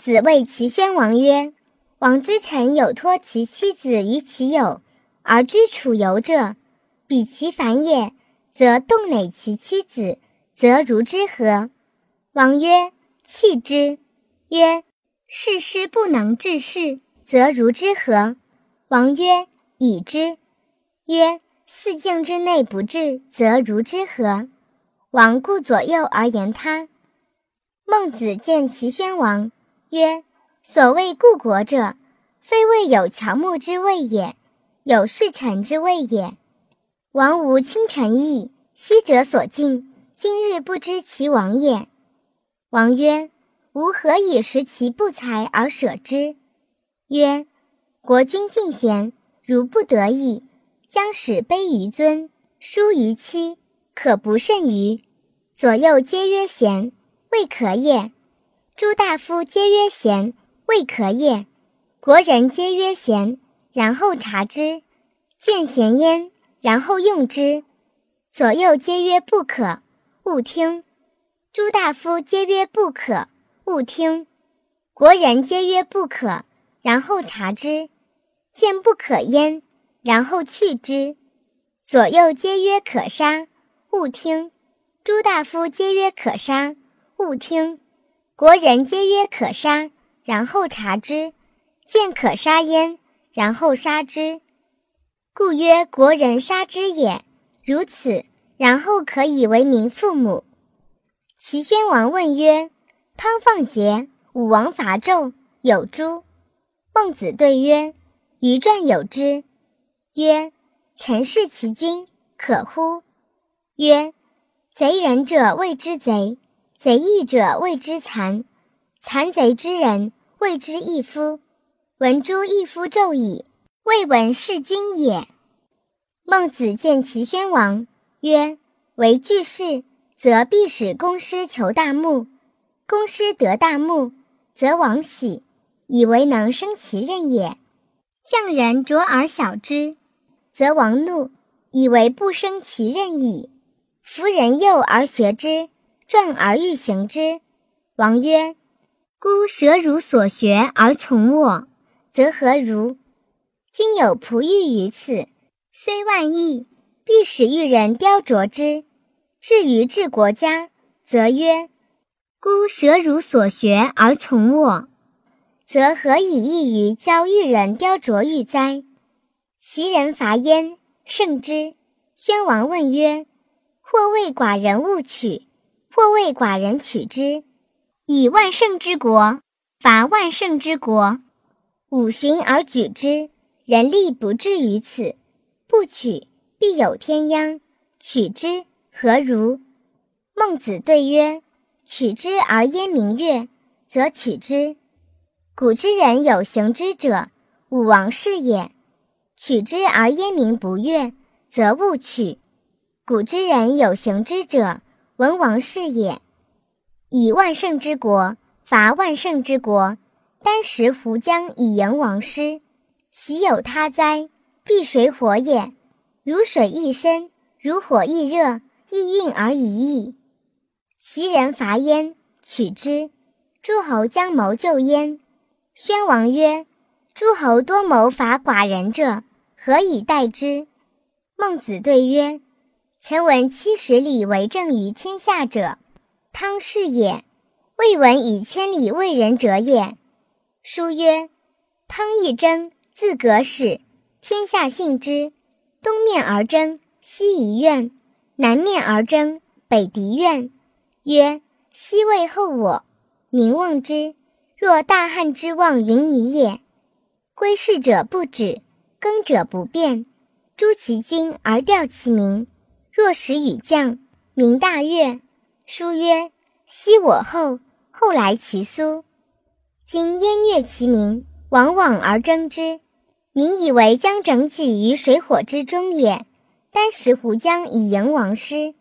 子谓齐宣王曰：“王之臣有托其妻子于其友，而知楚游者，比其反也，则动馁其妻子，则如之何？”王曰：“弃之。”曰：“事师不能治事，则如之何？”王曰：“已之。”曰：“四境之内不治，则如之何？”王顾左右而言他。孟子见齐宣王。曰：所谓故国者，非谓有乔木之谓也，有侍臣之谓也。王无亲臣义，昔者所敬，今日不知其王也。王曰：吾何以识其不才而舍之？曰：国君敬贤，如不得已，将使卑于尊，疏于妻，可不甚于？左右皆曰贤，未可也。诸大夫皆曰贤，未可也；国人皆曰贤，然后察之，见贤焉，然后用之。左右皆曰不可，勿听；诸大夫皆曰不可，勿听；国人皆曰不可，然后察之，见不可焉，然后去之。左右皆曰可杀，勿听；诸大夫皆曰可杀，勿听。国人皆曰可杀，然后察之，见可杀焉，然后杀之，故曰国人杀之也。如此，然后可以为民父母。齐宣王问曰：“汤放桀，武王伐纣，有诸？”孟子对曰：“余传有之。”曰：“臣视其君，可乎？”曰：“贼人者谓之贼。”贼义者谓之残，残贼之人谓之义夫。闻诸义夫纣矣，未闻弑君也。孟子见齐宣王曰：“为巨士，则必使公师求大木；公师得大木，则王喜，以为能生其任也。匠人卓而小之，则王怒，以为不生其任矣。夫人幼而学之。”传而欲行之。王曰：“孤舍汝所学而从我，则何如？今有璞玉于此，虽万亿，必使玉人雕琢之。至于治国家，则曰：孤舍汝所学而从我，则何以异于教玉人雕琢玉哉？其人伐焉，胜之。宣王问曰：或谓寡人勿取。”或为寡人取之，以万乘之国伐万乘之国，五旬而举之，人力不至于此。不取，必有天殃。取之何如？孟子对曰：取之而焉明月，则取之。古之人有行之者，武王是也。取之而焉明不悦，则勿取。古之人有行之者。文王是也，以万乘之国伐万乘之国，丹食胡将以迎王师，岂有他哉？必水火也。如水亦深，如火亦热，亦运而已矣。其人伐焉，取之。诸侯将谋救焉。宣王曰：“诸侯多谋伐寡人者，何以待之？”孟子对曰。臣闻七十里为政于天下者，汤氏也；未闻以千里为人者也。书曰：汤一征，自革始，天下信之。东面而征，西夷怨；南面而征，北狄怨。曰：西魏后我，民望之。若大汉之望云霓也。归事者不止，耕者不变，诛其君而吊其民。若使与将，民大悦。书曰：“昔我后，后来其苏。今燕越其民，往往而争之。民以为将整己于水火之中也。丹食胡将以迎王师。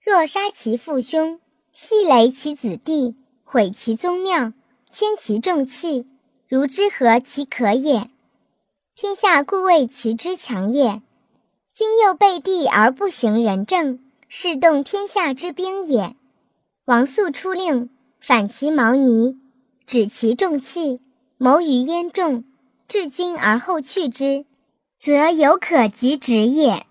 若杀其父兄，系累其子弟，毁其宗庙，迁其重器，如之何其可也？天下故谓其之强也。”今又背地而不行仁政，是动天下之兵也。王肃出令，反其毛尼，止其重器，谋于焉众，置君而后去之，则犹可及止也。